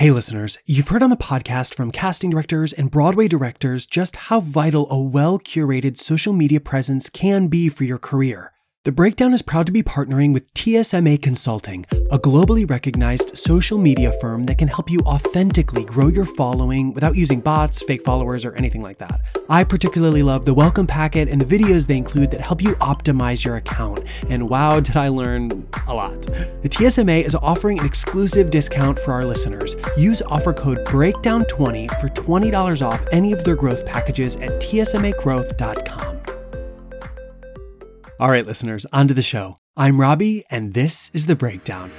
Hey, listeners, you've heard on the podcast from casting directors and Broadway directors just how vital a well curated social media presence can be for your career. The Breakdown is proud to be partnering with TSMA Consulting, a globally recognized social media firm that can help you authentically grow your following without using bots, fake followers, or anything like that. I particularly love the welcome packet and the videos they include that help you optimize your account. And wow, did I learn a lot. The TSMA is offering an exclusive discount for our listeners. Use offer code BREAKDOWN20 for $20 off any of their growth packages at tsmagrowth.com. All right, listeners, on to the show. I'm Robbie, and this is The Breakdown.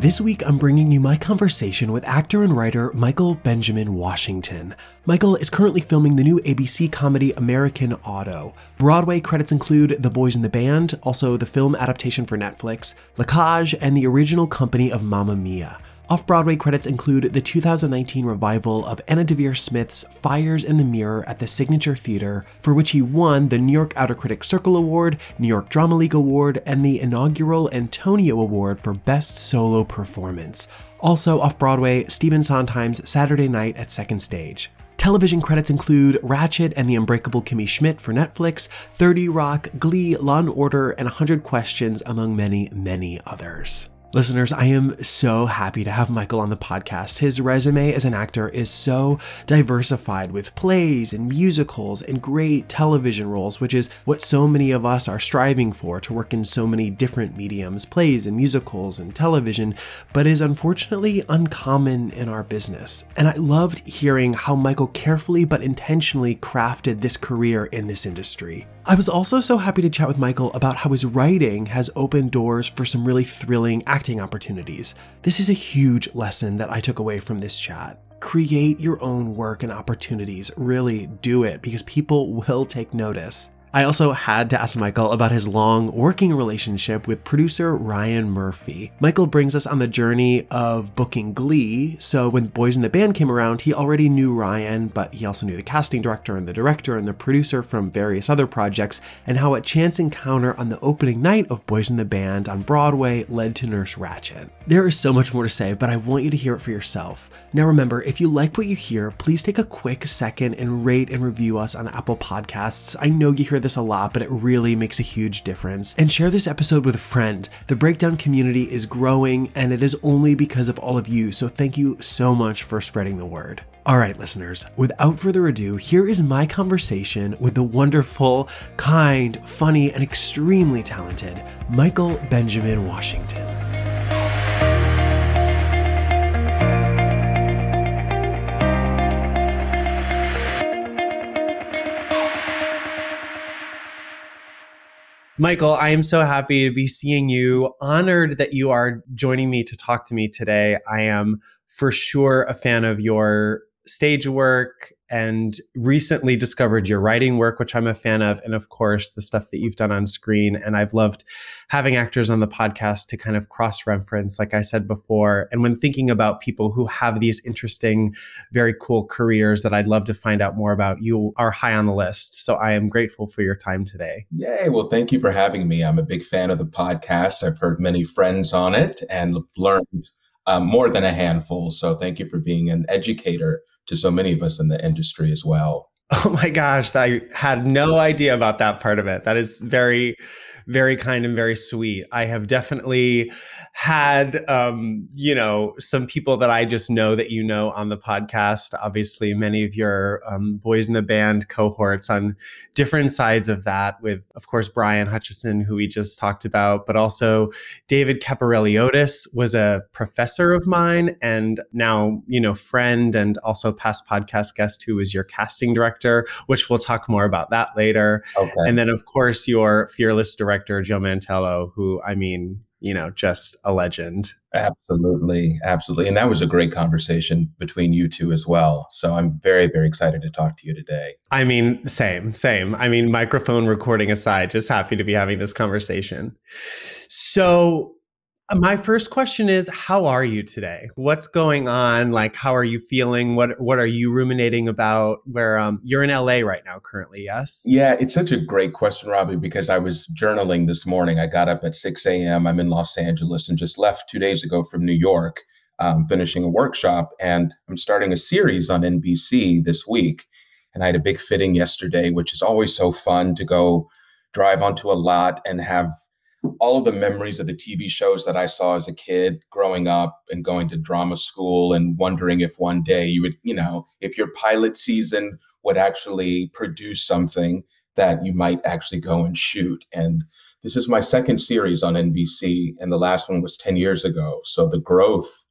This week, I'm bringing you my conversation with actor and writer Michael Benjamin Washington. Michael is currently filming the new NBC comedy American Auto. Broadway credits include The Boys in the Band, also the film adaptation for Netflix, La Cage, and the original company of Mamma Mia. Off Broadway credits include the 2019 revival of Anna Deavere Smith's Fires in the Mirror at the Signature Theater, for which he won the New York Outer Critics Circle Award, New York Drama League Award, and the inaugural Antonyo Award for Best Solo Performance. Also off Broadway, Stephen Sondheim's Saturday Night at Second Stage. Television credits include Ratched and the Unbreakable Kimmy Schmidt for Netflix, 30 Rock, Glee, Law and Order, and 100 Questions, among many, many others. Listeners, I am so happy to have Michael on the podcast. His resume as an actor is so diversified with plays and musicals and great television roles, which is what so many of us are striving for to work in so many different mediums, plays and musicals and television, but is unfortunately uncommon in our business. And I loved hearing how Michael carefully but intentionally crafted this career in this industry. I was also so happy to chat with Michael about how his writing has opened doors for some really thrilling acting opportunities. This is a huge lesson that I took away from this chat. Create your own work and opportunities. Really do it because people will take notice. I also had to ask Michael about his long working relationship with producer Ryan Murphy. Michael brings us on the journey of booking Glee, so when Boys in the Band came around, he already knew Ryan, but he also knew the casting director and the director and the producer from various other projects, and how a chance encounter on the opening night of Boys in the Band on Broadway led to Nurse Ratched. There is so much more to say, but I want you to hear it for yourself. Now remember, if you like what you hear, please take a quick second and rate and review us on Apple Podcasts. I know you hear hear this a lot, but it really makes a huge difference. And share this episode with a friend. The Breakdown community is growing, and it is only because of all of you. So thank you so much for spreading the word. All right, listeners, without further ado, here is my conversation with the wonderful, kind, funny, and extremely talented Michael Benjamin Washington. Michael, I am so happy to be seeing you. Honored that you are joining me to talk to me today. I am for sure a fan of your stage work and recently discovered your writing work, which I'm a fan of, and of course, the stuff that you've done on screen. And I've loved having actors on the podcast to kind of cross reference, like I said before. And when thinking about people who have these interesting, very cool careers that I'd love to find out more about, you are high on the list. So I am grateful for your time today. Yay. Well, thank you for having me. I'm a big fan of the podcast. I've heard many friends on it and learned um, more than a handful. So thank you for being an educator to so many of us in the industry as well. Oh my gosh, I had no idea about that part of it. That is very very kind and very sweet. I have definitely had, um, you know, some people that I just know that you know on the podcast. Obviously, many of your um, boys in the band cohorts on different sides of that, with, of course, Brian Hutchison, who we just talked about, but also David Caparelliotis was a professor of mine and now, you know, friend and also past podcast guest who was your casting director, which we'll talk more about that later. Okay. And then, of course, your fearless director director Joe Mantello, who I mean, you know, just a legend. Absolutely, absolutely, and that was a great conversation between you two as well. So I'm very, very excited to talk to you today. I mean, same, same. I mean, microphone recording aside, just happy to be having this conversation. So my first question is how are you today? What's going on? Like how are you feeling? What what are you ruminating about where um you're in la right now currently yes? Yeah it's such a great question robbie because i was journaling this morning. I got up at 6 a.m i'm in los angeles and just left two days ago from new york um, finishing a workshop and i'm starting a series on nbc this week. And i had a big fitting yesterday which is always so fun to go drive onto a lot and have all of the memories of the TV shows that I saw as a kid growing up and going to drama school and wondering if one day you would, you know, if your pilot season would actually produce something that you might actually go and shoot. And this is my second series on NBC, and the last one was 10 years ago. So the growth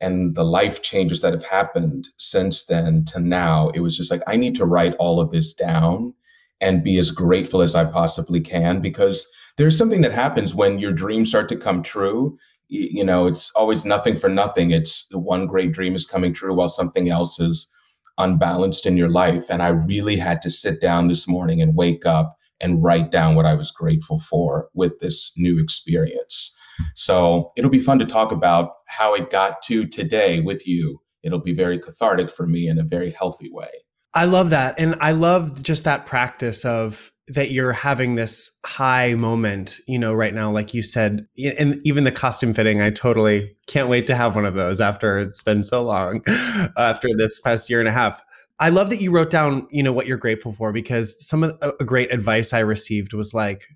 and the life changes that have happened since then to now, it was just like, I need to write all of this down and be as grateful as I possibly can because there's something that happens when your dreams start to come true. You know, it's always nothing for nothing. It's the one great dream is coming true while something else is unbalanced in your life. And I really had to sit down this morning and wake up and write down what I was grateful for with this new experience. So it'll be fun to talk about how it got to today with you. It'll be very cathartic for me in a very healthy way. I love that. And I love just that practice of that you're having this high moment, you know, right now, like you said, and even the costume fitting, I totally can't wait to have one of those after it's been so long, after this past year and a half. I love that you wrote down, you know, what you're grateful for because some of the great advice I received was like,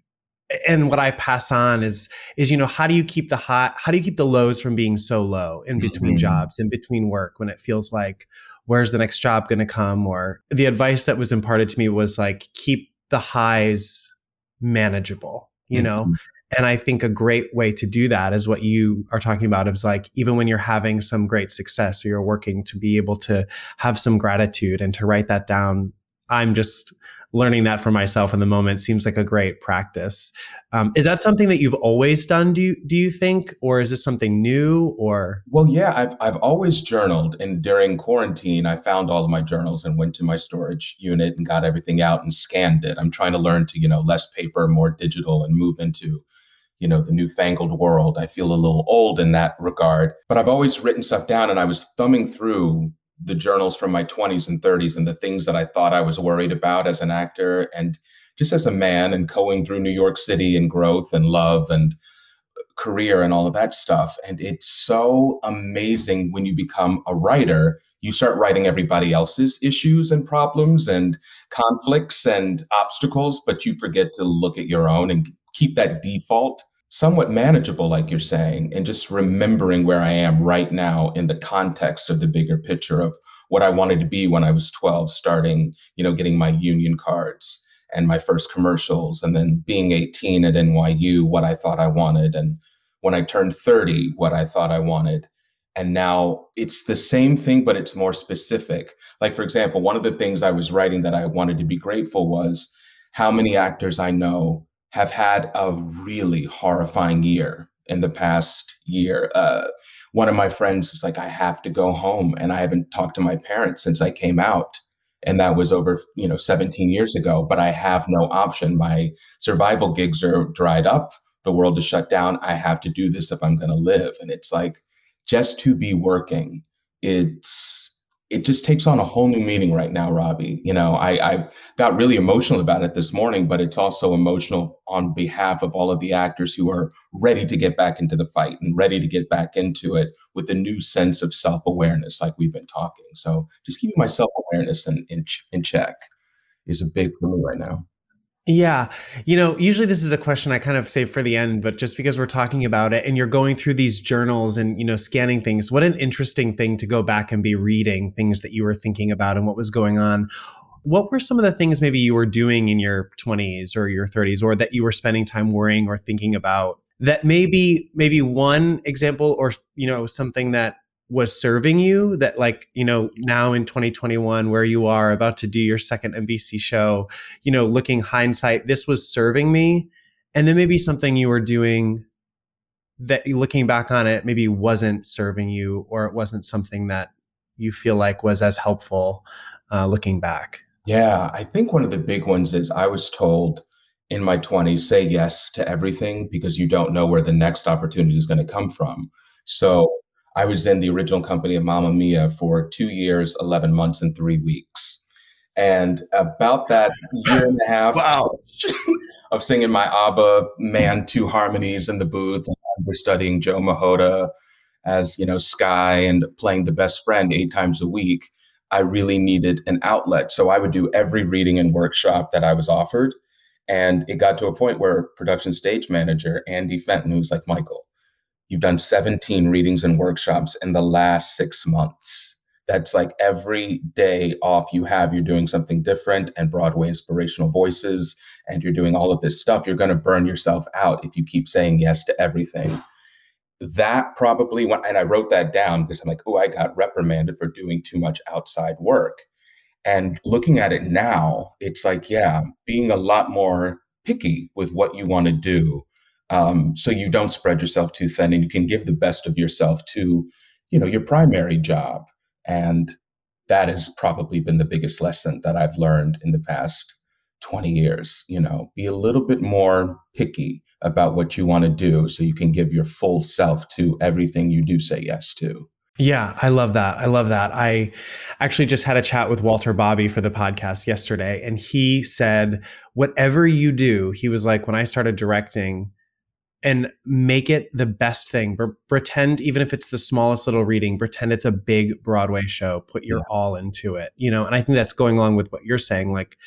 and what I pass on is is you know how do you keep the high how do you keep the lows from being so low in between mm-hmm. jobs in between work when it feels like where's the next job going to come or the advice that was imparted to me was like keep the highs manageable, you mm-hmm. know? And I think a great way to do that is what you are talking about is like, even when you're having some great success or you're working to be able to have some gratitude and to write that down. I'm just learning that for myself in the moment seems like a great practice. Um, is that something that you've always done? Do you do you think, or is this something new? Or well, yeah, I've I've always journaled, and during quarantine, I found all of my journals and went to my storage unit and got everything out and scanned it. I'm trying to learn to you know less paper, more digital, and move into you know the newfangled world. I feel a little old in that regard, but I've always written stuff down, and I was thumbing through the journals from my 20s and 30s and the things that I thought I was worried about as an actor and just as a man and going through New York City and growth and love and career and all of that stuff. And it's so amazing when you become a writer, you start writing everybody else's issues and problems and conflicts and obstacles, but you forget to look at your own and keep that default somewhat manageable, like you're saying, and just remembering where I am right now in the context of the bigger picture of what I wanted to be when I was 12, starting, you know, getting my union cards and my first commercials, and then being 18 at NYU, what I thought I wanted, and when I turned 30, what I thought I wanted. And now it's the same thing, but it's more specific. Like, for example, one of the things I was writing that I wanted to be grateful was how many actors I know have had a really horrifying year in the past year. Uh, one of my friends was like, I have to go home and I haven't talked to my parents since I came out. And that was over, you know, 17 years ago, but I have no option. My survival gigs are dried up. The world is shut down. I have to do this if I'm going to live. And it's like, just to be working, it's it just takes on a whole new meaning right now, Robbie. You know, I, I got really emotional about it this morning, but it's also emotional on behalf of all of the actors who are ready to get back into the fight and ready to get back into it with a new sense of self awareness, like we've been talking. So just keeping my self awareness in, in, in check is a big for me right now. Yeah. You know, usually this is a question I kind of save for the end, but just because we're talking about it and you're going through these journals and, you know, scanning things, what an interesting thing to go back and be reading things that you were thinking about and what was going on. What were some of the things maybe you were doing in your 20s or your 30s or that you were spending time worrying or thinking about that maybe maybe one example or you know something that was serving you that like you know now in 2021 where you are about to do your second NBC show you know looking hindsight this was serving me and then maybe something you were doing that looking back on it maybe wasn't serving you or it wasn't something that you feel like was as helpful uh, looking back yeah i think one of the big ones is i was told in my 20s say yes to everything because you don't know where the next opportunity is going to come from. So I was in the original company of Mamma Mia for two years, 11 months, and three weeks. And about that year and a half wow. of singing my ABBA Man Two harmonies in the booth, and we're studying Joe Machota as, you know, Sky and playing the best friend eight times a week. I really needed an outlet. So I would do every reading and workshop that I was offered. And it got to a point where production stage manager Andy Fenton, who's like, Michael, you've done 17 readings and workshops in the last six months. That's like every day off you have, you're doing something different and Broadway inspirational voices, and you're doing all of this stuff. You're going to burn yourself out if you keep saying yes to everything. That probably went, and I wrote that down because I'm like, oh, I got reprimanded for doing too much outside work. And looking at it now, it's like, yeah, being a lot more picky with what you want to do. Um, so you don't spread yourself too thin and you can give the best of yourself to, you know, your primary job. And that has probably been the biggest lesson that I've learned in the past 20 years. You know, be a little bit more picky about what you want to do so you can give your full self to everything you do say yes to. Yeah, I love that. I love that. I actually just had a chat with Walter Bobbie for the podcast yesterday, and he said, whatever you do, he was like, when I started directing, and make it the best thing. pretend, even if it's the smallest little reading, pretend it's a big Broadway show. Put your yeah. all into it, you know. And I think that's going along with what you're saying. Like,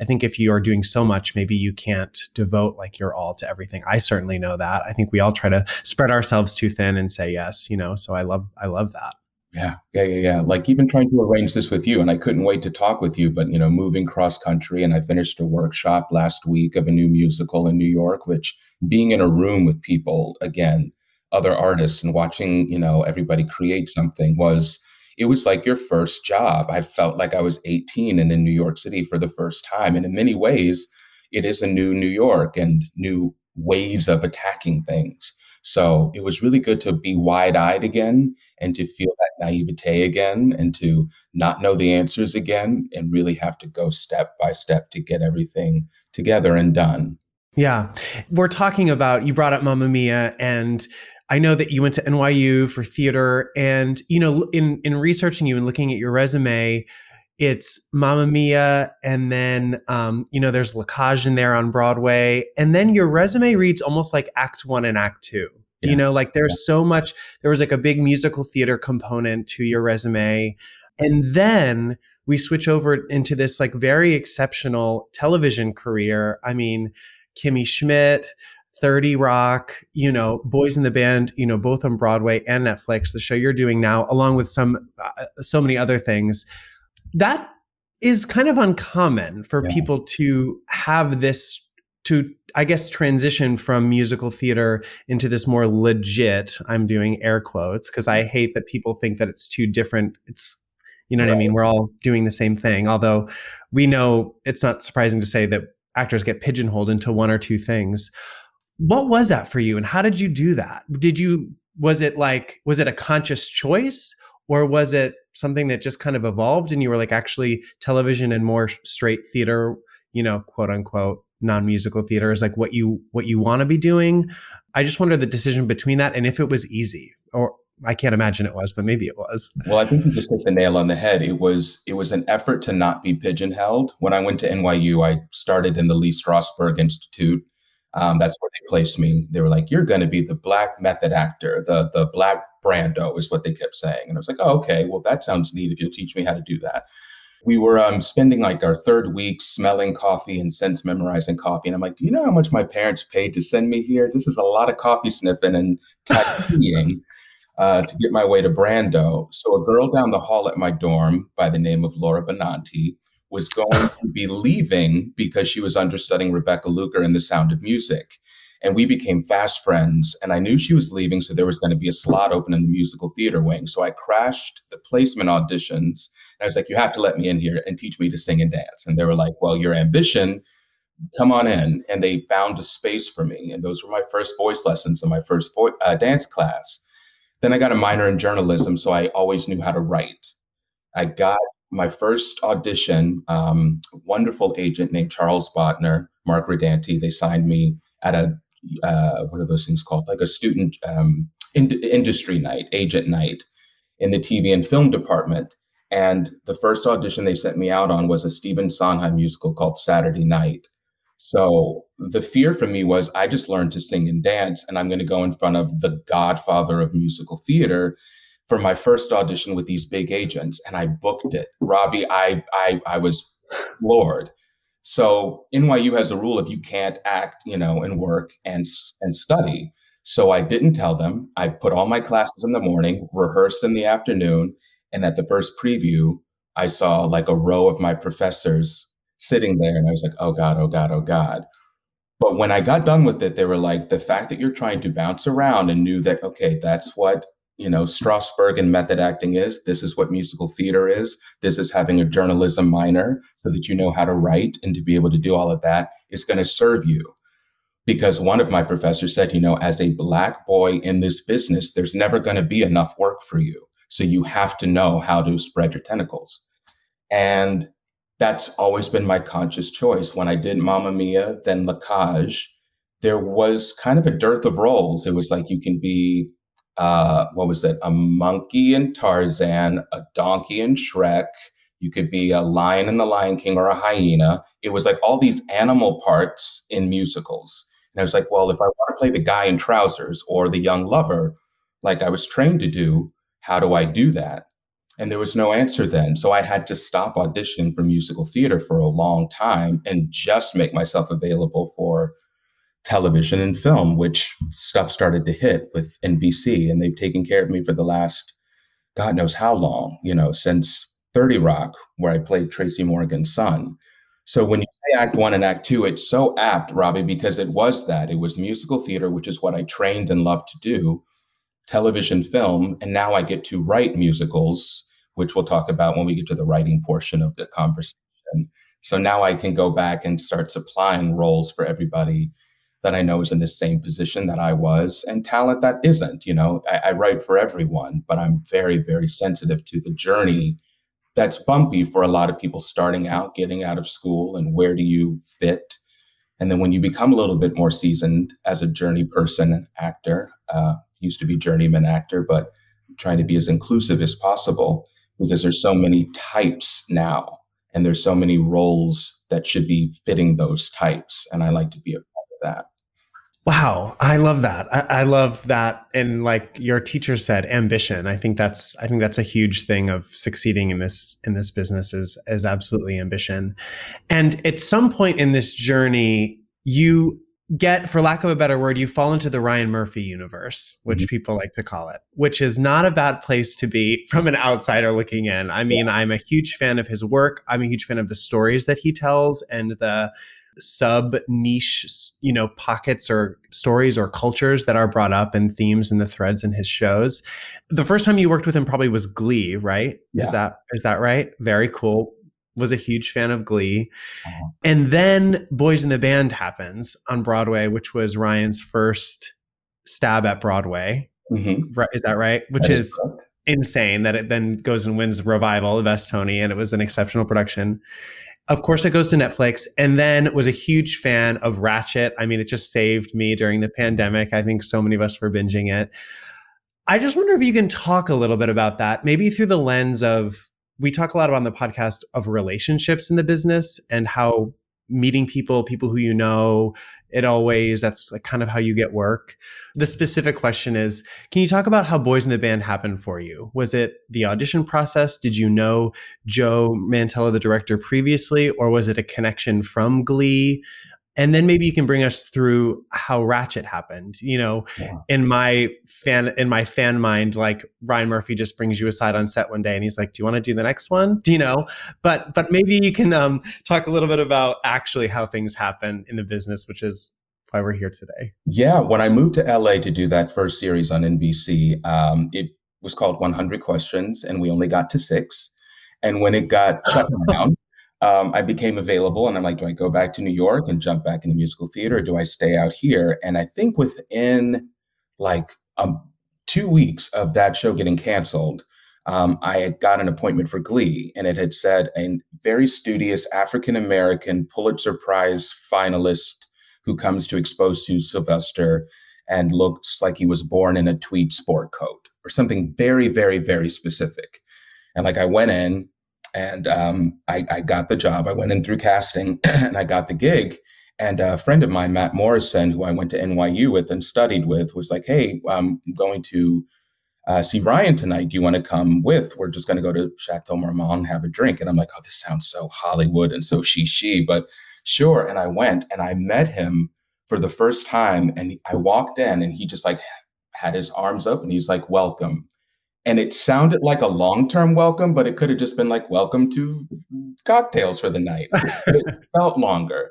I think if you are doing so much, maybe you can't devote like your all to everything. I certainly know that. I think we all try to spread ourselves too thin and say yes, you know. So I love I love that. Yeah, yeah, yeah, yeah. Like even trying to arrange this with you, and I couldn't wait to talk with you. But you know, moving cross country, and I finished a workshop last week of a new musical in New York. Which being in a room with people again, other artists, and watching you know everybody create something was it was like your first job. I felt like I was 18 and in New York City for the first time. And in many ways, it is a new New York and new ways of attacking things. So it was really good to be wide eyed again and to feel that naivete again and to not know the answers again and really have to go step by step to get everything together and done. Yeah. We're talking about, you brought up Mamma Mia and I know that you went to NYU for theater, and you know, in in researching you and looking at your resume, it's Mamma Mia, and then um, you know, there's La Cage in there on Broadway, and then your resume reads almost like Act One and Act Two. Yeah. You know, like there's yeah. so much. There was like a big musical theater component to your resume, and then we switch over into this like very exceptional television career. I mean, Kimmy Schmidt, 30 Rock, you know, Boys in the Band, you know, both on Broadway and Netflix, the show you're doing now, along with some, uh, so many other things. That is kind of uncommon for yeah. people to have this, to, I guess, transition from musical theater into this more legit, I'm doing air quotes, because I hate that people think that it's too different. It's, you know right. what I mean? We're all doing the same thing. Although we know it's not surprising to say that actors get pigeonholed into one or two things. What was that for you and how did you do that? Did you was it like was it a conscious choice or was it something that just kind of evolved and you were like actually television and more straight theater, you know, quote unquote non-musical theater is like what you what you want to be doing? I just wonder the decision between that and if it was easy or I can't imagine it was, but maybe it was. Well, I think you just hit the nail on the head. It was it was an effort to not be pigeonholed. When I went to NYU, I started in the Lee Strasberg Institute, um, that's where they placed me. They were like, "You're going to be the black method actor, the the black Brando," is what they kept saying. And I was like, "Oh, okay. Well, that sounds neat. If you'll teach me how to do that." We were um, spending like our third week smelling coffee and sense memorizing coffee. And I'm like, "Do you know how much my parents paid to send me here? This is a lot of coffee sniffing and tattooing." Uh, to get my way to Brando. So a girl down the hall at my dorm by the name of Laura Benanti was going to be leaving because she was understudying Rebecca Luker in The Sound of Music. And we became fast friends. And I knew she was leaving, so there was going to be a slot open in the musical theater wing. So I crashed the placement auditions. And I was like, You have to let me in here and teach me to sing and dance. And they were like, Well, your ambition, come on in. And they found a space for me. And those were my first voice lessons and my first vo- uh, dance class. Then I got a minor in journalism, so I always knew how to write. I got my first audition, um, wonderful agent named Charles Botner, Mark Redanti. They signed me at a uh, what are those things called? Like a student um, in- industry night, agent night in the TV and film department. And the first audition they sent me out on was a Stephen Sondheim musical called Saturday Night. So the fear for me was I just learned to sing and dance, and I'm going to go in front of the godfather of musical theater for my first audition with these big agents, and I booked it. Robbie, I I I was floored. So NYU has a rule of you can't act, you know, and work and and study. So I didn't tell them. I put all my classes in the morning, rehearsed in the afternoon, and at the first preview, I saw like a row of my professors sitting there, and I was like, "Oh God, oh God, oh God." But when I got done with it, they were like, "The fact that you're trying to bounce around and knew that, okay, that's what you know Strasberg and method acting is. This is what musical theater is. This is having a journalism minor so that you know how to write and to be able to do all of that is going to serve you." Because one of my professors said, you know, as a black boy in this business, there's never going to be enough work for you. So you have to know how to spread your tentacles. And that's always been my conscious choice. When I did Mamma Mia, then La Cage, there was kind of a dearth of roles. It was like you can be uh, what was it? A monkey in Tarzan, a donkey in Shrek. You could be a lion in The Lion King or a hyena. It was like all these animal parts in musicals. And I was like, well, if I want to play the guy in trousers or the young lover, like I was trained to do, how do I do that? And there was no answer then. So I had to stop auditioning for musical theater for a long time and just make myself available for television and film, which stuff started to hit with NBC, and they've taken care of me for the last God knows how long, you know, since 30 Rock, where I played Tracy Morgan's son. So when you say act one and act two, it's so apt, Robbie, because it was that. It was musical theater, which is what I trained and loved to do, television, film, and now I get to write musicals, which we'll talk about when we get to the writing portion of the conversation. So now I can go back and start supplying roles for everybody that I know is in the same position that I was, and talent that isn't. You know, I, I write for everyone, but I'm very, very sensitive to the journey that's bumpy for a lot of people starting out, getting out of school, and where do you fit? And then when you become a little bit more seasoned as a journey person, actor, uh, used to be journeyman actor, but trying to be as inclusive as possible because there's so many types now and there's so many roles that should be fitting those types. And I like to be a part of that. Wow, I love that. I, I, love that. And like your teacher said, ambition. I think that's I think that's a huge thing of succeeding in this in this business is is absolutely ambition. And at some point in this journey, you get, for lack of a better word, you fall into the Ryan Murphy universe, which mm-hmm. people like to call it, which is not a bad place to be from an outsider looking in. I mean, yeah. I'm a huge fan of his work. I'm a huge fan of the stories that he tells and the sub niche, you know, pockets or stories or cultures that are brought up and themes and the threads in his shows. The first time you worked with him probably was Glee, right? Yeah. Is that is that right? Very cool. Was a huge fan of Glee. Uh-huh. And then Boys in the Band happens on Broadway, which was Ryan's first stab at Broadway. Mm-hmm. Right, is that right? Which that is, is insane that it then goes and wins revival of S. Tony, and it was an exceptional production. Of course, it goes to Netflix, and then was a huge fan of Ratched I mean, it just saved me during the pandemic. I think so many of us were binging it. I just wonder if you can talk a little bit about that, maybe through the lens of we talk a lot about on the podcast of relationships in the business and how meeting people, people who you know, it always that's like kind of how you get work. The specific question is, can you talk about how Boys in the Band happened for you? Was it the audition process? Did you know Joe Mantello, the director, previously, or was it a connection from Glee? And then maybe you can bring us through how Ratched happened. You know, yeah. in my fan in my fan mind, like Ryan Murphy just brings you aside on set one day and he's like, "Do you want to do the next one?" Do you know? But but maybe you can um, talk a little bit about actually how things happen in the business, which is why we're here today. Yeah, when I moved to LA to do that first series on NBC, um, it was called 100 Questions, and we only got to six. And when it got shut down, um, I became available and I'm like, do I go back to New York and jump back into musical theater or do I stay out here? And I think within like um, two weeks of that show getting canceled, um, I got an appointment for Glee, and it had said a very studious African American Pulitzer Prize finalist who comes to expose Sue Sylvester and looks like he was born in a tweed sport coat or something very, very, very specific. And like I went in and um, I, I, got the job. I went in through casting and I got the gig. And a friend of mine, Matt Morrison, who I went to NYU with and studied with, was like, "Hey, I'm going to uh, see Ryan tonight. Do you want to come with? We're just going to go to Chateau Marmont and have a drink." And I'm like, "Oh, this sounds so Hollywood and so she she," but sure. And I went and I met him for the first time, and I walked in and he just like had his arms open. He's like, "Welcome." And it sounded like a long-term welcome but it could have just been like welcome to cocktails for the night it felt longer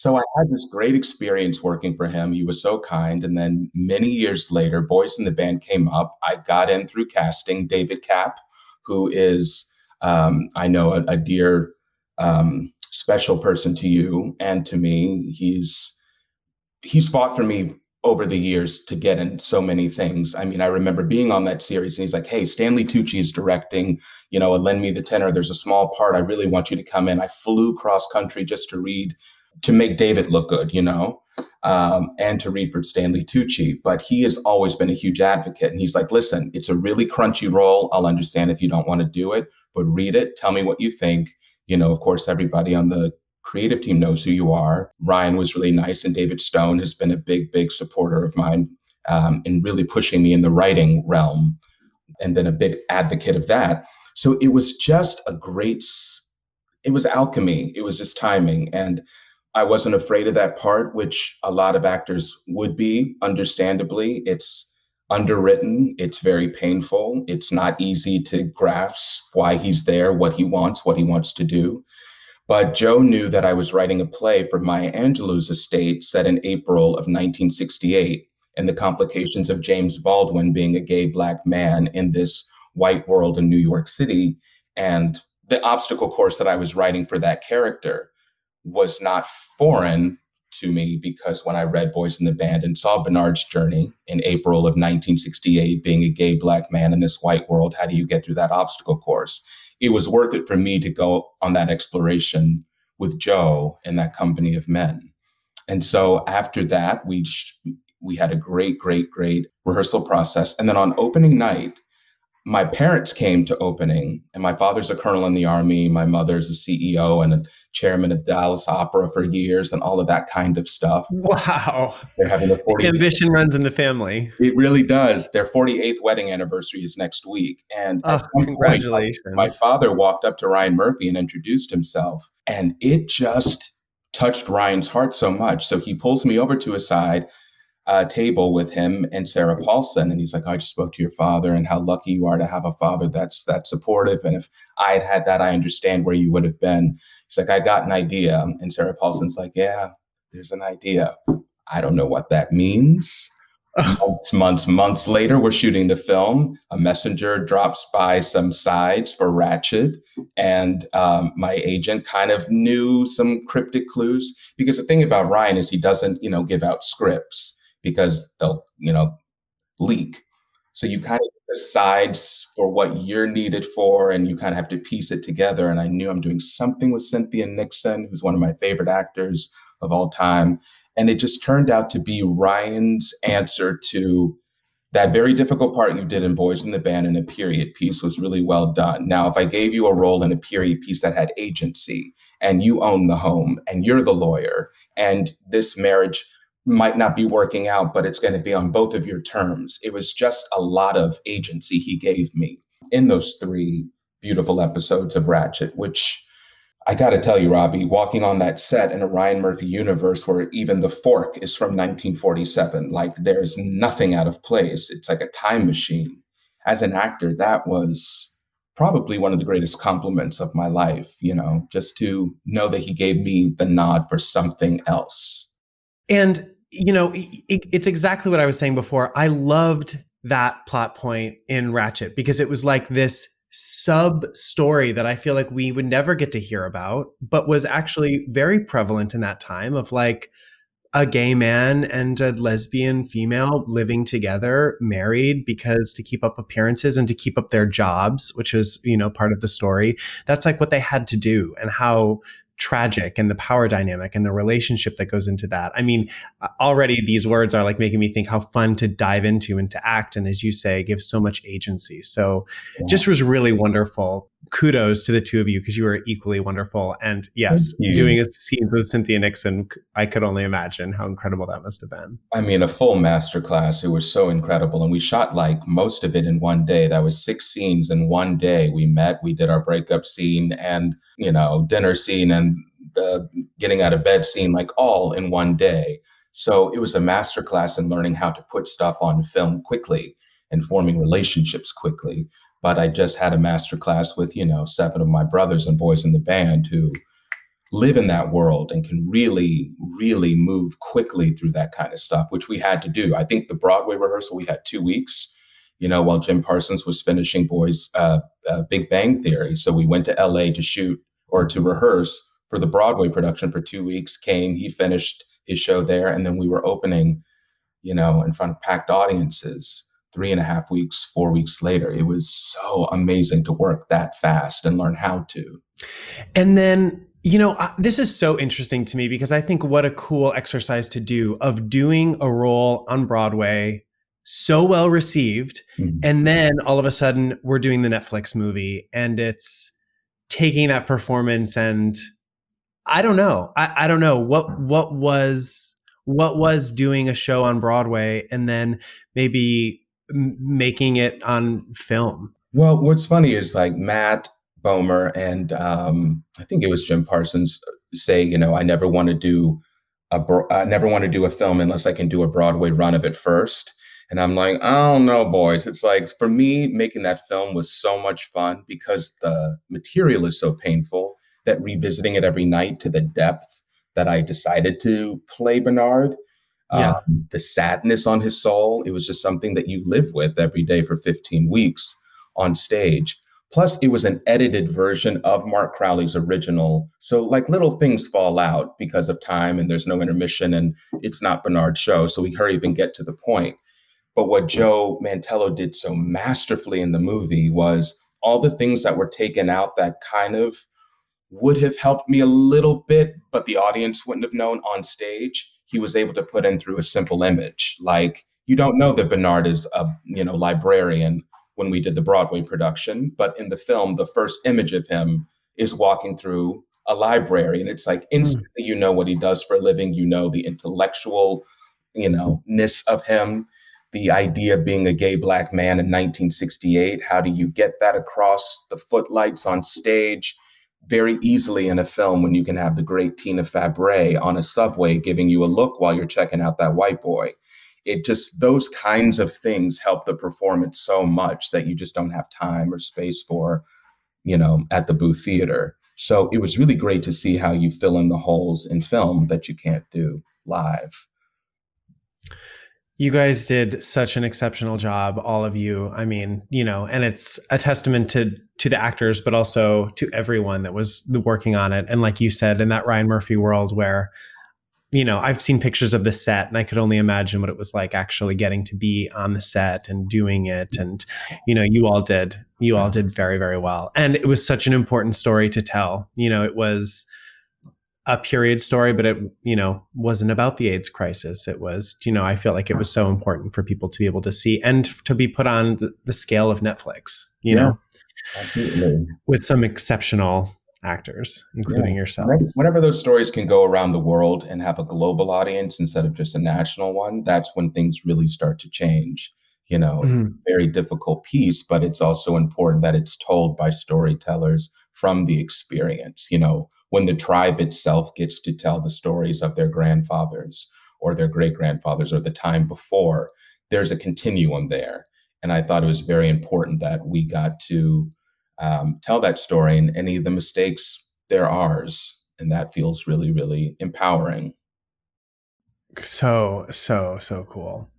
so I had this great experience working for him. He was so kind. And then many years later, Boys in the Band came up. I got in through casting David Kapp, who is, um, I know, a, a dear, um, special person to you and to me. He's he's fought for me over the years to get in so many things. I mean, I remember being on that series and he's like, Hey, Stanley Tucci is directing, you know, Lend Me the Tenor. There's a small part. I really want you to come in. I flew cross country just to read to make David look good, you know, um, and to read for Stanley Tucci. But he has always been a huge advocate. And he's like, listen, it's a really crunchy role. I'll understand if you don't want to do it, but read it. Tell me what you think. You know, of course, everybody on the creative team knows who you are. Ryan was really nice, and David Stone has been a big, big supporter of mine um, in really pushing me in the writing realm and been a big advocate of that. So it was just a great, it was alchemy. It was just timing. And I wasn't afraid of that part, which a lot of actors would be, understandably. It's underwritten, it's very painful, it's not easy to grasp why he's there, what he wants, what he wants to do. But Joe knew that I was writing a play for Maya Angelou's estate set in April of 1968 and the complications of James Baldwin being a gay black man in this white world in New York City and the obstacle course that I was writing for that character was not foreign to me because when I read Boys in the Band and saw Bernard's journey in April of 1968, being a gay black man in this white world, how do you get through that obstacle course? It was worth it for me to go on that exploration with Joe and that company of men. And so after that, we we had a great, great, great rehearsal process. And then on opening night, my parents came to opening, and my father's a colonel in the army. My mother's a CEO and a chairman of Dallas Opera for years, and all of that kind of stuff. Wow! They're having a 40- ambition runs in the family. It really does. Their 48th wedding anniversary is next week, and oh, congratulations! Point, my, my father walked up to Ryan Murphy and introduced himself, and it just touched Ryan's heart so much. So he pulls me over to his side uh, table with him and Sarah Paulson, and he's like, "I just spoke to your father, and how lucky you are to have a father that's that supportive. And if I had had that, I understand where you would have been." He's like, "I got an idea," and Sarah Paulson's like, "Yeah, there's an idea. I don't know what that means." months, months, months later, we're shooting the film. A messenger drops by some sides for Ratched, and um, my agent kind of knew some cryptic clues because the thing about Ryan is he doesn't, you know, give out scripts because they'll, you know, leak. So you kind of decide for what you're needed for, and you kind of have to piece it together. And I knew I'm doing something with Cynthia Nixon, who's one of my favorite actors of all time. And it just turned out to be Ryan's answer to that very difficult part you did in Boys in the Band in a period piece was really well done. Now, if I gave you a role in a period piece that had agency and you own the home and you're the lawyer and this marriage might not be working out, but it's going to be on both of your terms. It was just a lot of agency he gave me in those three beautiful episodes of Ratched, which I got to tell you, Robbie, walking on that set in a Ryan Murphy universe where even the fork is from 1947, like there's nothing out of place. It's like a time machine. As an actor, that was probably one of the greatest compliments of my life, you know, just to know that he gave me the nod for something else. And, you know, it, it's exactly what I was saying before. I loved that plot point in Ratched because it was like this sub story that I feel like we would never get to hear about, but was actually very prevalent in that time of like a gay man and a lesbian female living together, married because to keep up appearances and to keep up their jobs, which is, you know, part of the story. That's like what they had to do and how tragic and the power dynamic and the relationship that goes into that. I mean, already these words are like making me think how fun to dive into and to act. And as you say, give so much agency. So yeah. just was really wonderful. Kudos to the two of you because you were equally wonderful. And yes, doing scenes with Cynthia Nixon, I could only imagine how incredible that must have been. I mean, a full masterclass. It was so incredible. And we shot like most of it in one day. That was six scenes in one day. We met, we did our breakup scene and, you know, dinner scene and the getting out of bed scene like all in one day. So it was a masterclass in learning how to put stuff on film quickly and forming relationships quickly. But I just had a master class with, you know, seven of my brothers and boys in the band who live in that world and can really, really move quickly through that kind of stuff, which we had to do. I think the Broadway rehearsal, we had two weeks, you know, while Jim Parsons was finishing Boys uh, uh, Big Bang Theory. So we went to LA to shoot or to rehearse for the Broadway production for two weeks, came, he finished his show there, and then we were opening, you know, in front of packed audiences three and a half weeks, four weeks later. It was so amazing to work that fast and learn how to. And then you know, this is so interesting to me because I think what a cool exercise to do of doing a role on Broadway so well received. Mm-hmm. And then all of a sudden we're doing the Netflix movie and it's taking that performance and I don't know. I, I don't know what what was what was doing a show on Broadway and then maybe making it on film. Well, what's funny is like Matt Bomer and um, I think it was Jim Parsons say, you know, I never want to do a I never want to do a film unless I can do a Broadway run of it first. And I'm like, I don't know, boys. It's like for me, making that film was so much fun because the material is so painful that revisiting it every night to the depth that I decided to play Bernard. Yeah. Um, the sadness on his soul, it was just something that you live with every day for 15 weeks on stage. Plus, it was an edited version of Mart Crowley's original. So, like, little things fall out because of time and there's no intermission and it's not Bernard's show. So, we hurry up and get to the point. But what Joe Mantello did so masterfully in the movie was all the things that were taken out that kind of would have helped me a little bit, but the audience wouldn't have known on stage. He was able to put in through a simple image. Like you don't know that Bernard is a you know librarian when we did the Broadway production, but in the film, the first image of him is walking through a library, and it's like hmm. instantly you know what he does for a living. You know the intellectual, you know, ness of him. The idea of being a gay black man in 1968. How do you get that across the footlights on stage? Very easily in a film when you can have the great Tina Fabray on a subway giving you a look while you're checking out that white boy. It just, those kinds of things help the performance so much that you just don't have time or space for, you know, at the booth theater. So it was really great to see how you fill in the holes in film that you can't do live. You guys did such an exceptional job, all of you. I mean, you know, and it's a testament to to the actors, but also to everyone that was working on it. And like you said, in that Ryan Murphy world where, you know, I've seen pictures of the set and I could only imagine what it was like actually getting to be on the set and doing it. And, you know, you all did, you all did very, very well. And it was such an important story to tell. You know, it was a period story, but it, you know, wasn't about the AIDS crisis. It was, you know, I feel like it was so important for people to be able to see and to be put on the, the scale of Netflix, you yeah, know, absolutely. with some exceptional actors, including yeah. yourself. Whenever those stories can go around the world and have a global audience instead of just a national one, that's when things really start to change. You know, mm-hmm. it's a very difficult piece, but it's also important that it's told by storytellers from the experience. You know, when the tribe itself gets to tell the stories of their grandfathers or their great grandfathers or the time before, there's a continuum there. And I thought it was very important that we got to um, tell that story and any of the mistakes, they're ours. And that feels really, really empowering. So, so, so cool.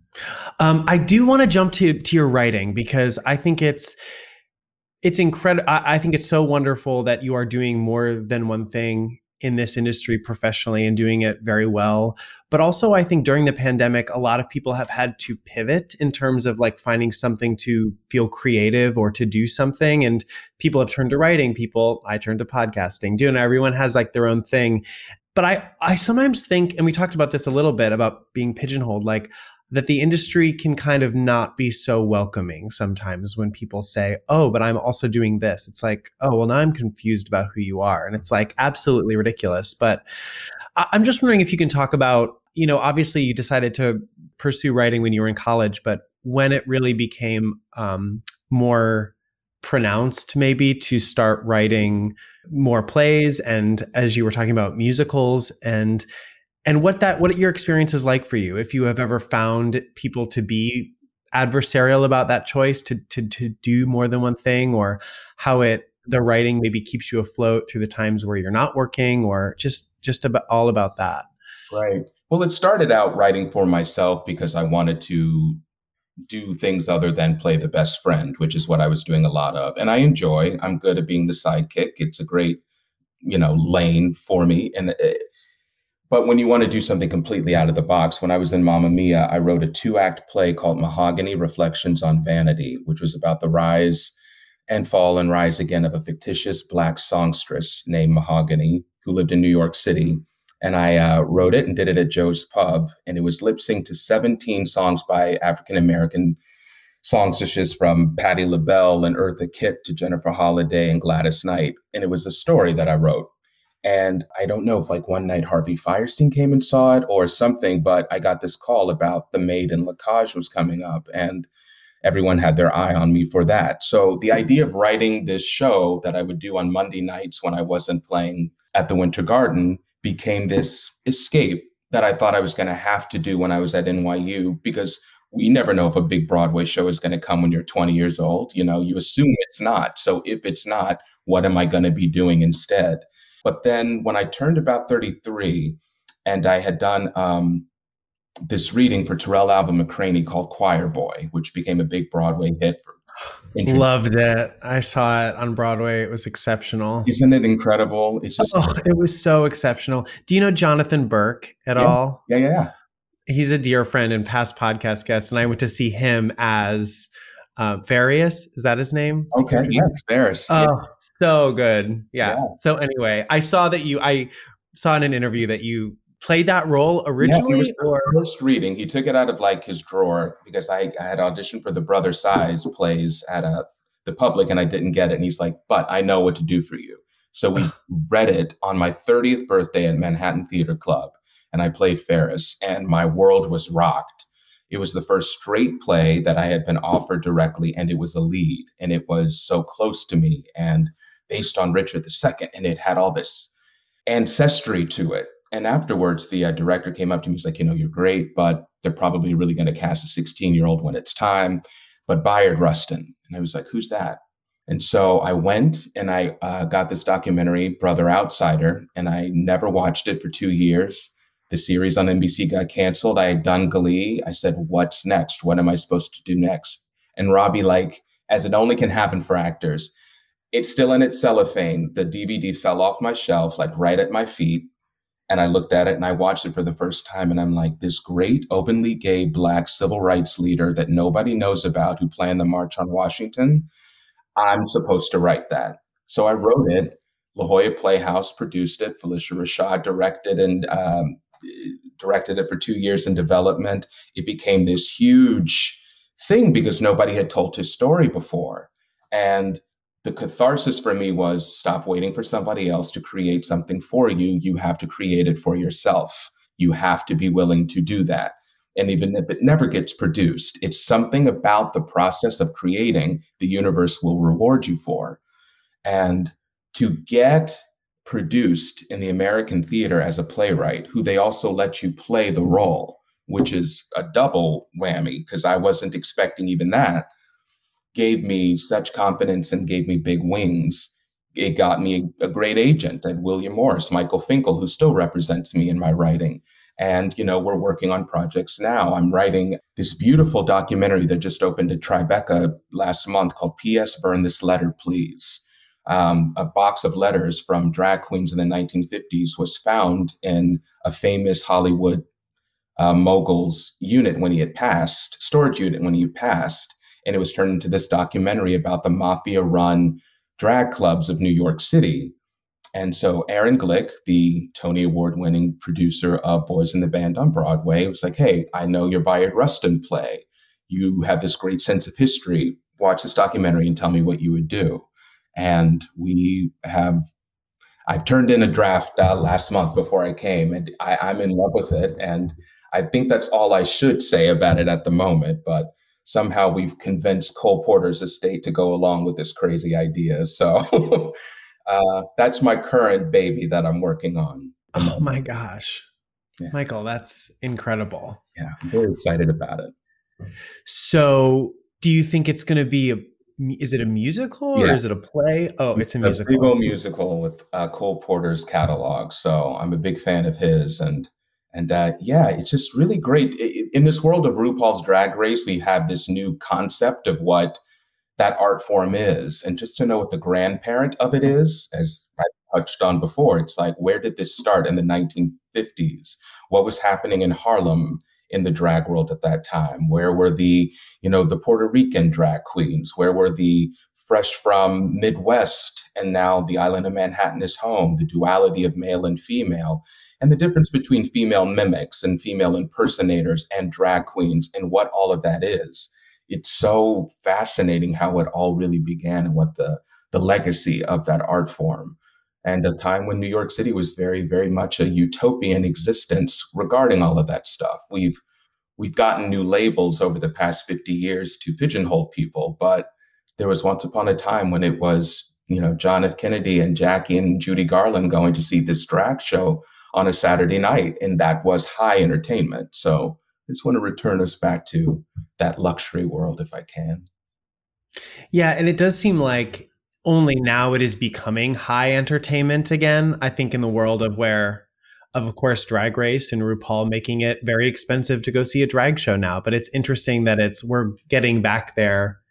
Um, I do want to jump to to your writing because I think it's it's incredible. I, I, think it's so wonderful that you are doing more than one thing in this industry professionally and doing it very well. But also, I think during the pandemic, a lot of people have had to pivot in terms of like finding something to feel creative or to do something. And people have turned to writing, people, I turned to podcasting, doing everyone has like their own thing. But I, I sometimes think, and we talked about this a little bit about being pigeonholed, like that the industry can kind of not be so welcoming sometimes when people say, Oh, but I'm also doing this. It's like, Oh, well, now I'm confused about who you are. And it's like absolutely ridiculous. But I'm just wondering if you can talk about, you know, obviously you decided to pursue writing when you were in college, but when it really became um, more pronounced, maybe to start writing more plays and as you were talking about musicals and and what that what your experience is like for you if you have ever found people to be adversarial about that choice to to to do more than one thing or how it the writing maybe keeps you afloat through the times where you're not working or just just about all about that? Right. Well it started out writing for myself because i wanted to do things other than play the best friend which is what i was doing a lot of. And i enjoy i'm good at being the sidekick. It's a great you know lane for me. And but when you want to do something completely out of the box, when I was in Mamma Mia, I wrote a two act play called Mahogany Reflections on Vanity, which was about the rise and fall and rise again of a fictitious Black songstress named Mahogany who lived in New York City. And I uh, wrote it and did it at Joe's Pub. And it was lip synced to 17 songs by African American songstresses from Patti LaBelle and Eartha Kitt to Jennifer Holliday and Gladys Knight. And it was a story that I wrote. And I don't know if like one night Harvey Fierstein came and saw it or something, but I got this call about The Maid and La Cage was coming up and everyone had their eye on me for that. So the idea of writing this show that I would do on Monday nights when I wasn't playing at the Winter Garden became this escape that I thought I was going to have to do when I was at NYU because we never know if a big Broadway show is going to come when you're 20 years old. You know, you assume it's not. So if it's not, what am I going to be doing instead? But then when I turned about 33 and I had done um, this reading for Tarell Alvin McCraney called Choir Boy, which became a big Broadway hit. For Loved it. I saw it on Broadway. It was exceptional. Isn't it incredible? It's just oh, it was so exceptional. Do you know Jonathan Burke at yes. all? Yeah, yeah, yeah. He's a dear friend and past podcast guest, and I went to see him as uh, Various. Is that his name? Okay, yes, Pharus. Oh, yeah. so good. Yeah. yeah. So anyway, I saw that you. I saw in an interview that you played that role originally. Yeah, was or first reading. He took it out of like his drawer because I, I had auditioned for the Brother Size plays at a uh, the public and I didn't get it. And he's like, "But I know what to do for you." So we read it on my 30th birthday at Manhattan Theater Club, and I played Pharus, and my world was rocked it was the first straight play that I had been offered directly, and it was a lead, and it was so close to me and based on Richard II, and it had all this ancestry to it. And afterwards, the uh, director came up to me. He's like, "You know, you're great, but they're probably really going to cast a 16 year old when it's time." But Bayard Rustin, and I was like, "Who's that?" And so I went and I uh, got this documentary, Brother Outsider, and I never watched it for two years the series on NBC got canceled. I had done Glee. I said, what's next? What am I supposed to do next? And Robbie, like, as it only can happen for actors, it's still in its cellophane. The DVD fell off my shelf, like right at my feet. And I looked at it and I watched it for the first time. And I'm like, this great, openly gay Black civil rights leader that nobody knows about who planned the March on Washington, I'm supposed to write that. So I wrote it. La Jolla Playhouse produced it. Phylicia Rashad directed and um, directed it for two years in development. It became this huge thing because nobody had told his story before. And the catharsis for me was stop waiting for somebody else to create something for you. You have to create it for yourself. You have to be willing to do that. And even if it never gets produced, it's something about the process of creating the universe will reward you for. And to get produced in the American theater as a playwright, who they also let you play the role, which is a double whammy because I wasn't expecting even that, gave me such confidence and gave me big wings. It got me a great agent at William Morris, Michael Finkel, who still represents me in my writing. And, you know, we're working on projects now. I'm writing this beautiful documentary that just opened at Tribeca last month called P.S. Burn This Letter, Please um, a box of letters from drag queens in the 1950s was found in a famous Hollywood uh, mogul's unit when he had passed, storage unit when he passed. And it was turned into this documentary about the mafia run drag clubs of New York City. And so Aaron Glick, the Tony Award winning producer of Boys in the Band on Broadway, was like, Hey, I know your Bayard Rustin play. You have this great sense of history. Watch this documentary and tell me what you would do. And we have, I've turned in a draft uh, last month before I came, and I, I'm in love with it. And I think that's all I should say about it at the moment. But somehow we've convinced Cole Porter's estate to go along with this crazy idea. So uh, that's my current baby that I'm working on. Oh my gosh. Yeah. Michael, that's incredible. Yeah, I'm very excited about it. So, do you think it's going to be a is it a musical or yeah. is it a play? Oh, it's a, a musical. A musical with uh, Cole Porter's catalog. So I'm a big fan of his, and and uh, yeah, it's just really great. In this world of RuPaul's Drag Race, we have this new concept of what that art form is. And just to know what the grandparent of it is, as I touched on before, it's like, where did this start in the 1950s? What was happening in Harlem in the drag world at that time? Where were the, you know, the Puerto Rican drag queens? Where were the fresh from Midwest and now the island of Manhattan is home, the duality of male and female? and the difference between female mimics and female impersonators and drag queens and what all of that is. It's so fascinating how it all really began and what the, the legacy of that art form. And a time when New York City was very, very much a utopian existence regarding all of that stuff. We've we've gotten new labels over the past 50 years to pigeonhole people, but there was once upon a time when it was, you know, John F. Kennedy and Jackie and Judy Garland going to see this drag show on a Saturday night, and that was high entertainment. So I just want to return us back to that luxury world if I can. Yeah, and it does seem like only now it is becoming high entertainment again. I think in the world of where of course drag race and RuPaul making it very expensive to go see a drag show now, but it's interesting that it's we're getting back there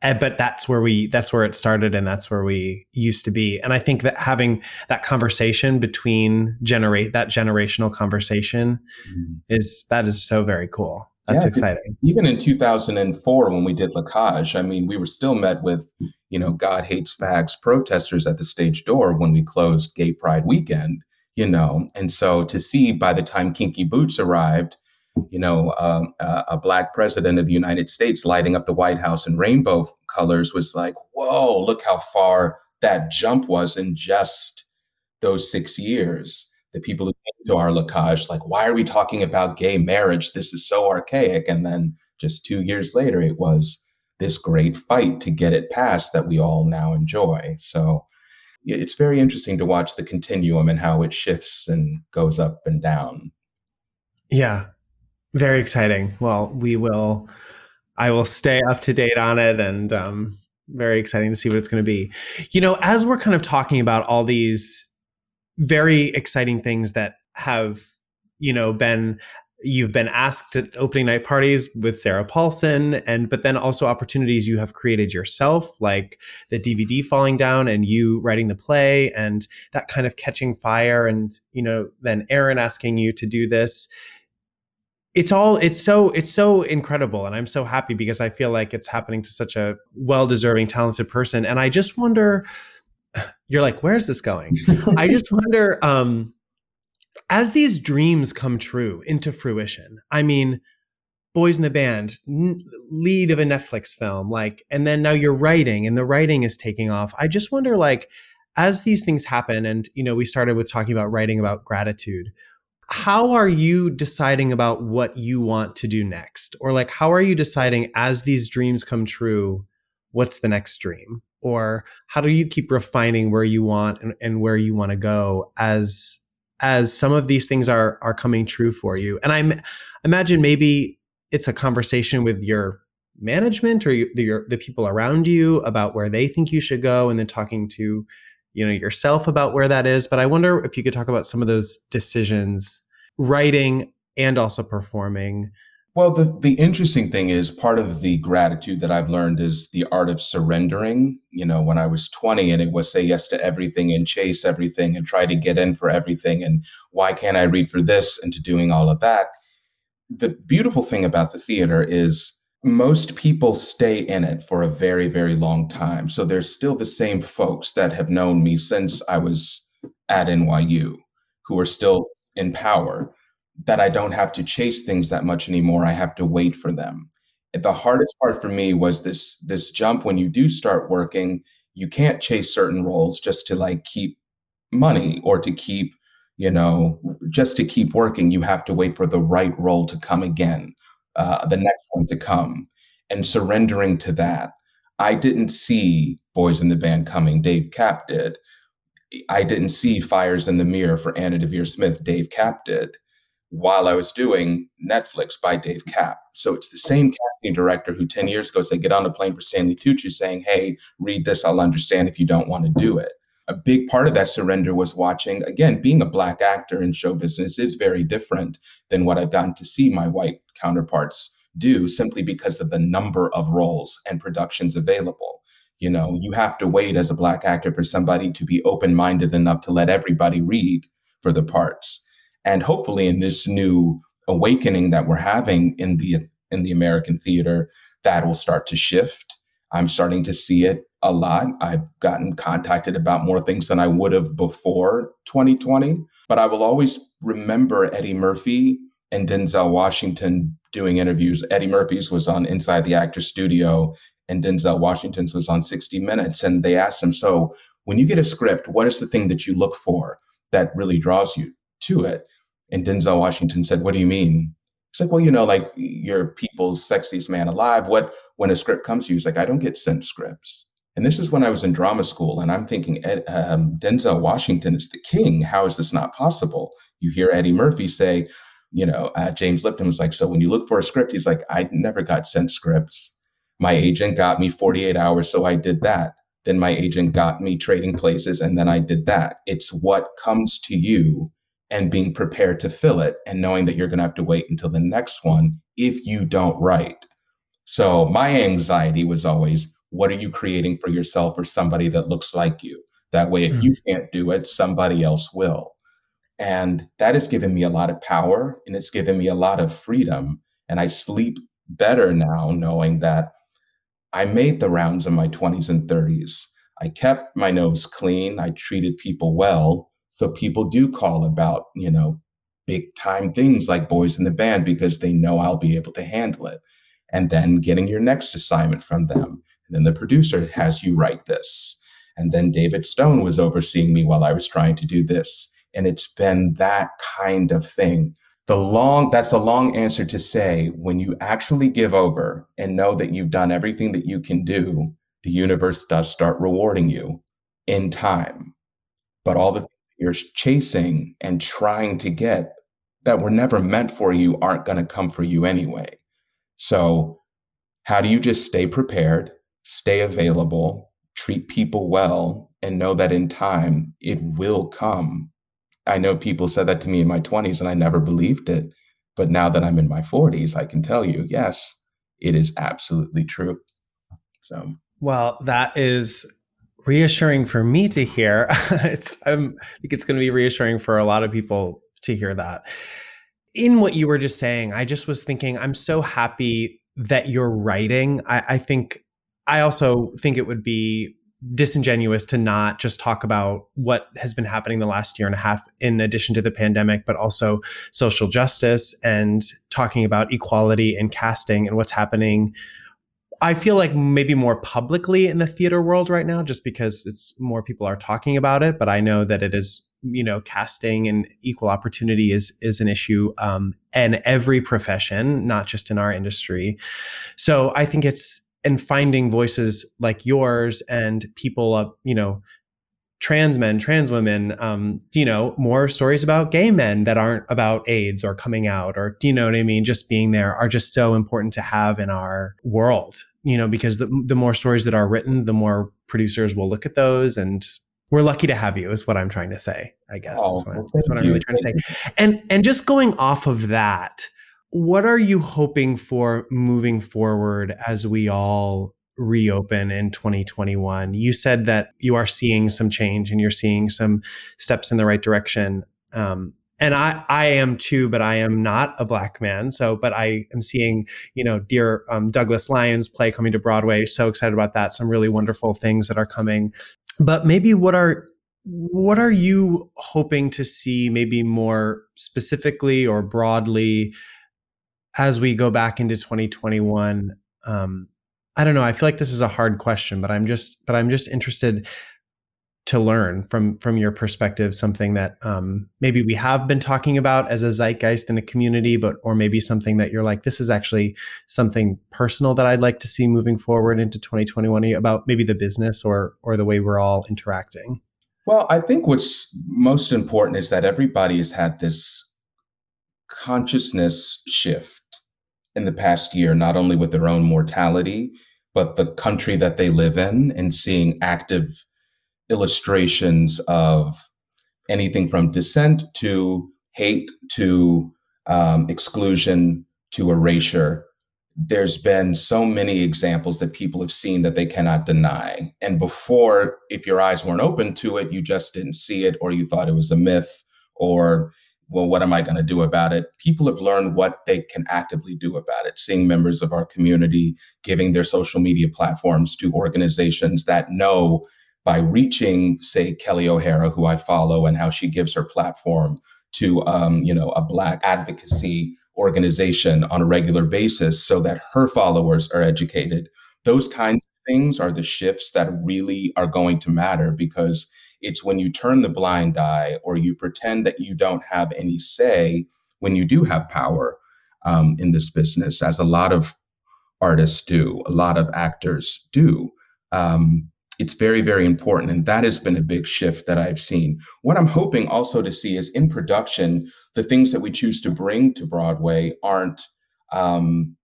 but that's where we that's where it started and that's where we used to be and i think that having that conversation between generate that generational conversation mm-hmm. is that is so very cool that's yeah, exciting even in 2004 when we did La Cage i mean we were still met with you know god hates fags protesters at the stage door when we closed gay pride weekend you know and so to see by the time kinky boots arrived you know, uh, a black president of the United States lighting up the White House in rainbow colors was like, whoa, look how far that jump was in just those six years. The people who came to our La Cage, like, why are we talking about gay marriage? This is so archaic. And then just two years later, it was this great fight to get it passed that we all now enjoy. So it's very interesting to watch the continuum and how it shifts and goes up and down. Yeah, very exciting. Well, we will. I will stay up to date on it, and um, very exciting to see what it's going to be. You know, as we're kind of talking about all these very exciting things that have, you know, been you've been asked at opening night parties with Sarah Paulson and but then also opportunities you have created yourself like the DVD falling down and you writing the play and that kind of catching fire and you know then Erin asking you to do this. It's all it's so it's so incredible and i'm so happy because i feel like it's happening to such a well-deserving talented person and i just wonder you're like where's this going? I just wonder um as these dreams come true into fruition i mean boys in the band n- lead of a netflix film like and then now you're writing and the writing is taking off. I just wonder like as these things happen and you know we started with talking about writing about gratitude how are you deciding about what you want to do next? Or like how are you deciding as these dreams come true what's the next dream? Or how do you keep refining where you want and, and where you want to go as as some of these things are are coming true for you. And i imagine maybe it's a conversation with your management or your, the, the people around you about where they think you should go and then talking to you know yourself about where that is. But i wonder if you could talk about some of those decisions writing and also performing Well, the, the interesting thing is part of the gratitude that I've learned is the art of surrendering. You know, when I was 20 and it was say yes to everything and chase everything and try to get in for everything and why can't I read for this and to doing all of that. The beautiful thing about the theater is most people stay in it for a very, very long time. So there's still the same folks that have known me since I was at NYU who are still in power that I don't have to chase things that much anymore. I have to wait for them. The hardest part for me was this this jump when you do start working, you can't chase certain roles just to like keep money or to keep, you know, just to keep working. You have to wait for the right role to come again, uh, the next one to come, and surrendering to that. I didn't see Boys in the Band coming. Dave Kapp did. I didn't see Fires in the Mirror for Anna Deavere Smith. Dave Kapp did while I was doing Netflix by Dave Kapp. So it's the same casting director who 10 years ago said, get on a plane for Stanley Tucci saying, hey, read this, I'll understand if you don't want to do it. A big part of that surrender was watching, again, being a black actor in show business is very different than what I've gotten to see my white counterparts do simply because of the number of roles and productions available. You know, you have to wait as a black actor for somebody to be open minded enough to let everybody read for the parts and hopefully in this new awakening that we're having in the in the American theater, that will start to shift. I'm starting to see it a lot. I've gotten contacted about more things than I would have before 2020. But I will always remember Eddie Murphy and Denzel Washington doing interviews. Eddie Murphy's was on Inside the Actor Studio, and Denzel Washington's was on 60 Minutes. And they asked him, So when you get a script, what is the thing that you look for that really draws you to it? And Denzel Washington said, What do you mean? He's like, Well, you know, like you're people's sexiest man alive. What, when a script comes to you, he's like, I don't get sent scripts. And this is when I was in drama school, and I'm thinking, Ed, um, Denzel Washington is the king. How is this not possible? You hear Eddie Murphy say, you know, uh, James Lipton was like, so when you look for a script, he's like, I never got sent scripts. My agent got me 48 hours, so I did that. Then my agent got me trading places, and then I did that. It's what comes to you and being prepared to fill it and knowing that you're going to have to wait until the next one if you don't write. So my anxiety was always what are you creating for yourself or somebody that looks like you? That way, if mm. you can't do it, somebody else will. And that has given me a lot of power and it's given me a lot of freedom. And I sleep better now knowing that I made the rounds in my 20s and 30s. I kept my nose clean. I treated people well. So people do call about, you know, big time things like boys in the band because they know I'll be able to handle it. And then getting your next assignment from them. And then the producer has you write this. And then David Stone was overseeing me while I was trying to do this. And it's been that kind of thing. The long, that's a long answer to say when you actually give over and know that you've done everything that you can do, the universe does start rewarding you in time. But all the you're chasing and trying to get that were never meant for you aren't going to come for you anyway. So, how do you just stay prepared, stay available, treat people well, and know that in time it will come? I know people said that to me in my 20s and I never believed it. But now that I'm in my 40s, I can tell you, yes, it is absolutely true. So, well, that is reassuring for me to hear. it's um, I think it's going to be reassuring for a lot of people to hear that. In what you were just saying, I just was thinking, I'm so happy that you're writing. I, I think I also think it would be disingenuous to not just talk about what has been happening the last year and a half in addition to the pandemic but also social justice and talking about equality and casting and what's happening I feel like maybe more publicly in the theater world right now, just because it's more people are talking about it. But I know that it is, you know, casting and equal opportunity is is an issue um, in every profession, not just in our industry. So I think it's and finding voices like yours and people, uh, you know, trans men, trans women, um, you know, more stories about gay men that aren't about AIDS or coming out or, do you know what I mean? Just being there are just so important to have in our world, you know, because the, the more stories that are written, the more producers will look at those and we're lucky to have you is what I'm trying to say, I guess. Oh, is what, I'm, is what I'm really trying to say. And, and just going off of that, what are you hoping for moving forward as we all reopen in 2021? You said that you are seeing some change and you're seeing some steps in the right direction. Um, and I, I am too, but I am not a black man. So, but I am seeing, you know, dear um, Douglas Lyons play coming to Broadway. So excited about that. Some really wonderful things that are coming. But maybe what are what are you hoping to see, maybe more specifically or broadly, as we go back into 2021? Um, I don't know. I feel like this is a hard question, but I'm just but I'm just interested to learn from from your perspective something that um, maybe we have been talking about as a zeitgeist in a community but or maybe something that you're like this is actually something personal that i'd like to see moving forward into 2021 about maybe the business or or the way we're all interacting well i think what's most important is that everybody has had this consciousness shift in the past year not only with their own mortality but the country that they live in and seeing active illustrations of anything from dissent to hate to um, exclusion to erasure. There's been so many examples that people have seen that they cannot deny. And before, if your eyes weren't open to it, you just didn't see it, or you thought it was a myth, or, well, what am I going to do about it? People have learned what they can actively do about it, seeing members of our community giving their social media platforms to organizations that know by reaching, say, Kelli O'Hara, who I follow, and how she gives her platform to, um, you know, a Black advocacy organization on a regular basis, so that her followers are educated. Those kinds of things are the shifts that really are going to matter because it's when you turn the blind eye or you pretend that you don't have any say when you do have power um, in this business, as a lot of artists do, a lot of actors do. Um, it's very, very important. And that has been a big shift that I've seen. What I'm hoping also to see is in production, the things that we choose to bring to Broadway aren't um,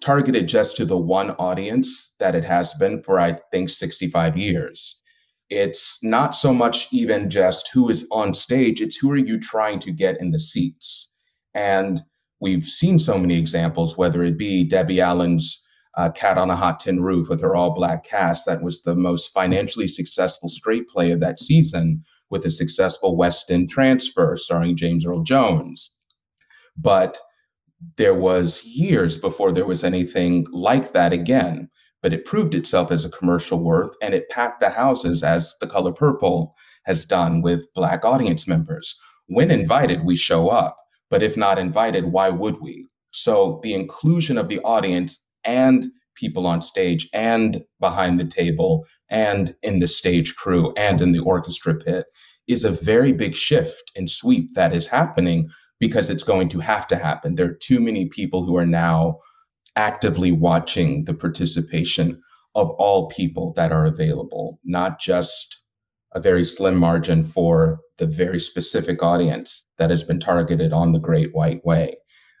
targeted just to the one audience that it has been for, I think, 65 years. It's not so much even just who is on stage, it's who are you trying to get in the seats. And we've seen so many examples, whether it be Debbie Allen's uh, Cat on a Hot Tin Roof with her all black cast. That was the most financially successful straight play of that season with a successful West End transfer starring James Earl Jones. But there was years before there was anything like that again. But it proved itself as a commercial worth and it packed the houses as The Color Purple has done with Black audience members. When invited, we show up. But if not invited, why would we? So the inclusion of the audience and people on stage and behind the table and in the stage crew and in the orchestra pit is a very big shift and sweep that is happening because it's going to have to happen. There are too many people who are now actively watching the participation of all people that are available, not just a very slim margin for the very specific audience that has been targeted on the Great White Way.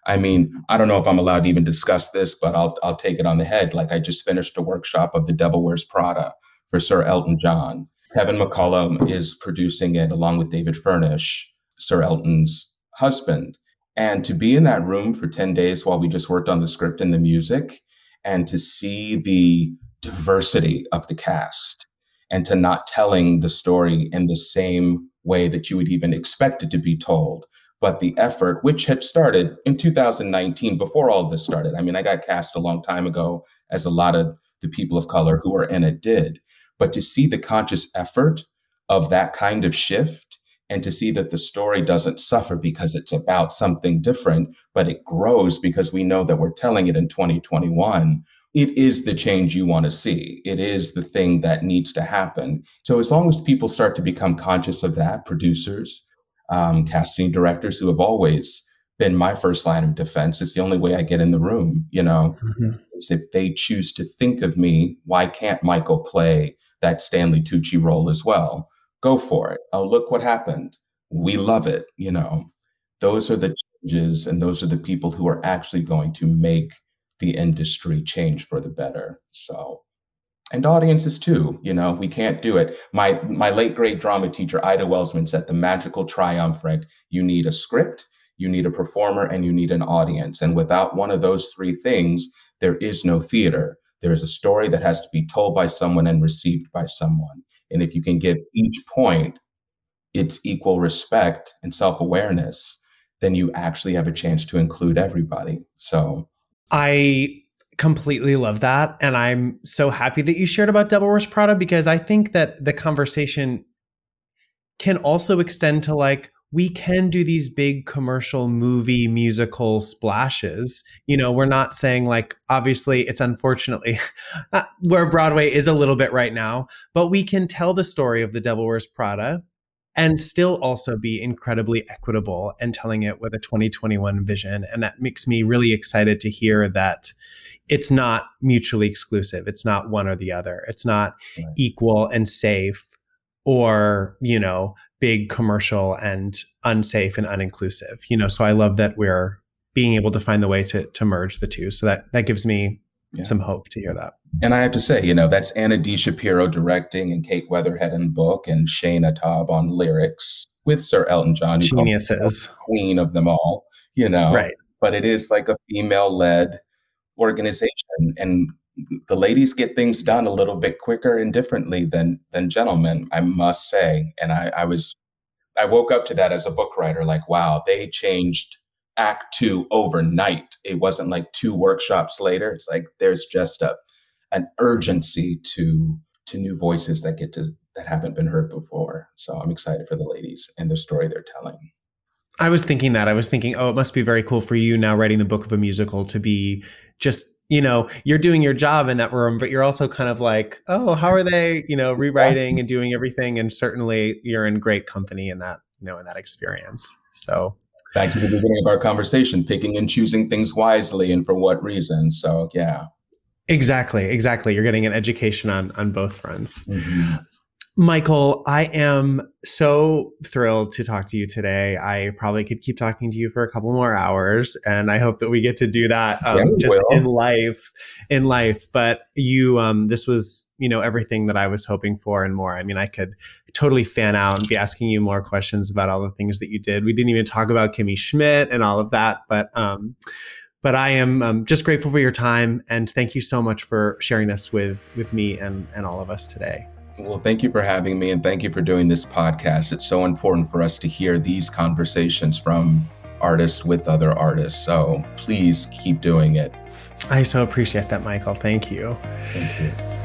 I mean, I don't know if I'm allowed to even discuss this, but I'll I'll take it on the head. Like I just finished a workshop of The Devil Wears Prada for Sir Elton John. Kevin McCollum is producing it along with David Furnish, Sir Elton's husband. And to be in that room for 10 days while we just worked on the script and the music, and to see the diversity of the cast and to not telling the story in the same way that you would even expect it to be told but the effort, which had started in 2019 before all this started. I mean, I got cast a long time ago, as a lot of the people of color who are in it did. But to see the conscious effort of that kind of shift and to see that the story doesn't suffer because it's about something different, but it grows because we know that we're telling it in 2021. It is the change you want to see. It is the thing that needs to happen. So, as long as people start to become conscious of that, producers, um, casting directors who have always been my first line of defense. It's the only way I get in the room, you know, mm-hmm. is if they choose to think of me, why can't Michael play that Stanley Tucci role as well? Go for it. Oh, look what happened. We love it. You know, those are the changes and those are the people who are actually going to make the industry change for the better. So and audiences too you know we can't do it my my late great drama teacher ida welsman said the magical triumvirate you need a script you need a performer, and you need an audience. And without one of those three things, there is no theater. There is a story that has to be told by someone and received by someone. And if you can give each point its equal respect and self awareness, then you actually have a chance to include everybody. So I completely love that. And I'm so happy that you shared about Devil Wears Prada because I think that the conversation can also extend to like, we can do these big commercial movie musical splashes. You know, we're not saying like, obviously, it's unfortunately uh, where Broadway is a little bit right now, but we can tell the story of The Devil Wears Prada and still also be incredibly equitable and telling it with a 2021 vision. And that makes me really excited to hear that it's not mutually exclusive. It's not one or the other. It's not right. equal and safe or, you know, big commercial and unsafe and uninclusive. You know, so I love that we're being able to find the way to to merge the two. So that that gives me yeah. some hope to hear that. And I have to say, you know, that's Anna D. Shapiro directing and Kate Wetherhead in book and Shaina Taub on lyrics with Sir Elton John. Geniuses. Queen of them all, you know. Right. But it is like a female led organization. And the ladies get things done a little bit quicker and differently than than gentlemen, I must say. And I, I was I woke up to that as a book writer, like, wow, they changed act two overnight. It wasn't like two workshops later. It's like there's just a an urgency to to new voices that get to that haven't been heard before. So I'm excited for the ladies and the story they're telling. I was thinking that. I was thinking, oh, it must be very cool for you now writing the book of a musical to be just you know you're doing your job in that room but you're also kind of like oh how are they you know rewriting and doing everything? And certainly you're in great company in that you know in that experience. So back to the beginning of our conversation picking and choosing things wisely and for what reason. So yeah. Exactly exactly. You're getting an education on on both fronts. Mm-hmm. Michael, I am so thrilled to talk to you today. I probably could keep talking to you for a couple more hours, and I hope that we get to do that um, yeah, just will. in life. In life, but you, um, this was you know everything that I was hoping for and more. I mean, I could totally fan out and be asking you more questions about all the things that you did. We didn't even talk about Kimmy Schmidt and all of that, but um, but I am um, just grateful for your time and thank you so much for sharing this with with me and and all of us today. Well, thank you for having me and thank you for doing this podcast. It's so important for us to hear these conversations from artists with other artists. So please keep doing it. I so appreciate that, Michael. Thank you. Thank you.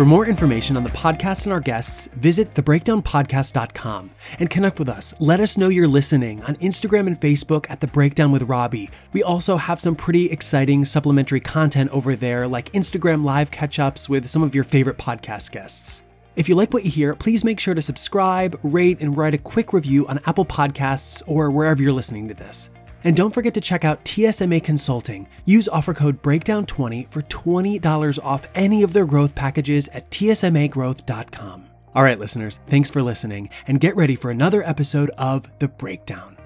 For more information on the podcast and our guests, visit thebreakdownpodcast.com and connect with us. Let us know you're listening on Instagram and Facebook at The Breakdown with Robbie. We also have some pretty exciting supplementary content over there, like Instagram live catch ups with some of your favorite podcast guests. If you like what you hear, please make sure to subscribe, rate, and write a quick review on Apple Podcasts or wherever you're listening to this. And don't forget to check out TSMA Consulting. Use offer code BREAKDOWN20 for $20 off any of their growth packages at tsmagrowth.com. All right, listeners, thanks for listening, and get ready for another episode of The Breakdown.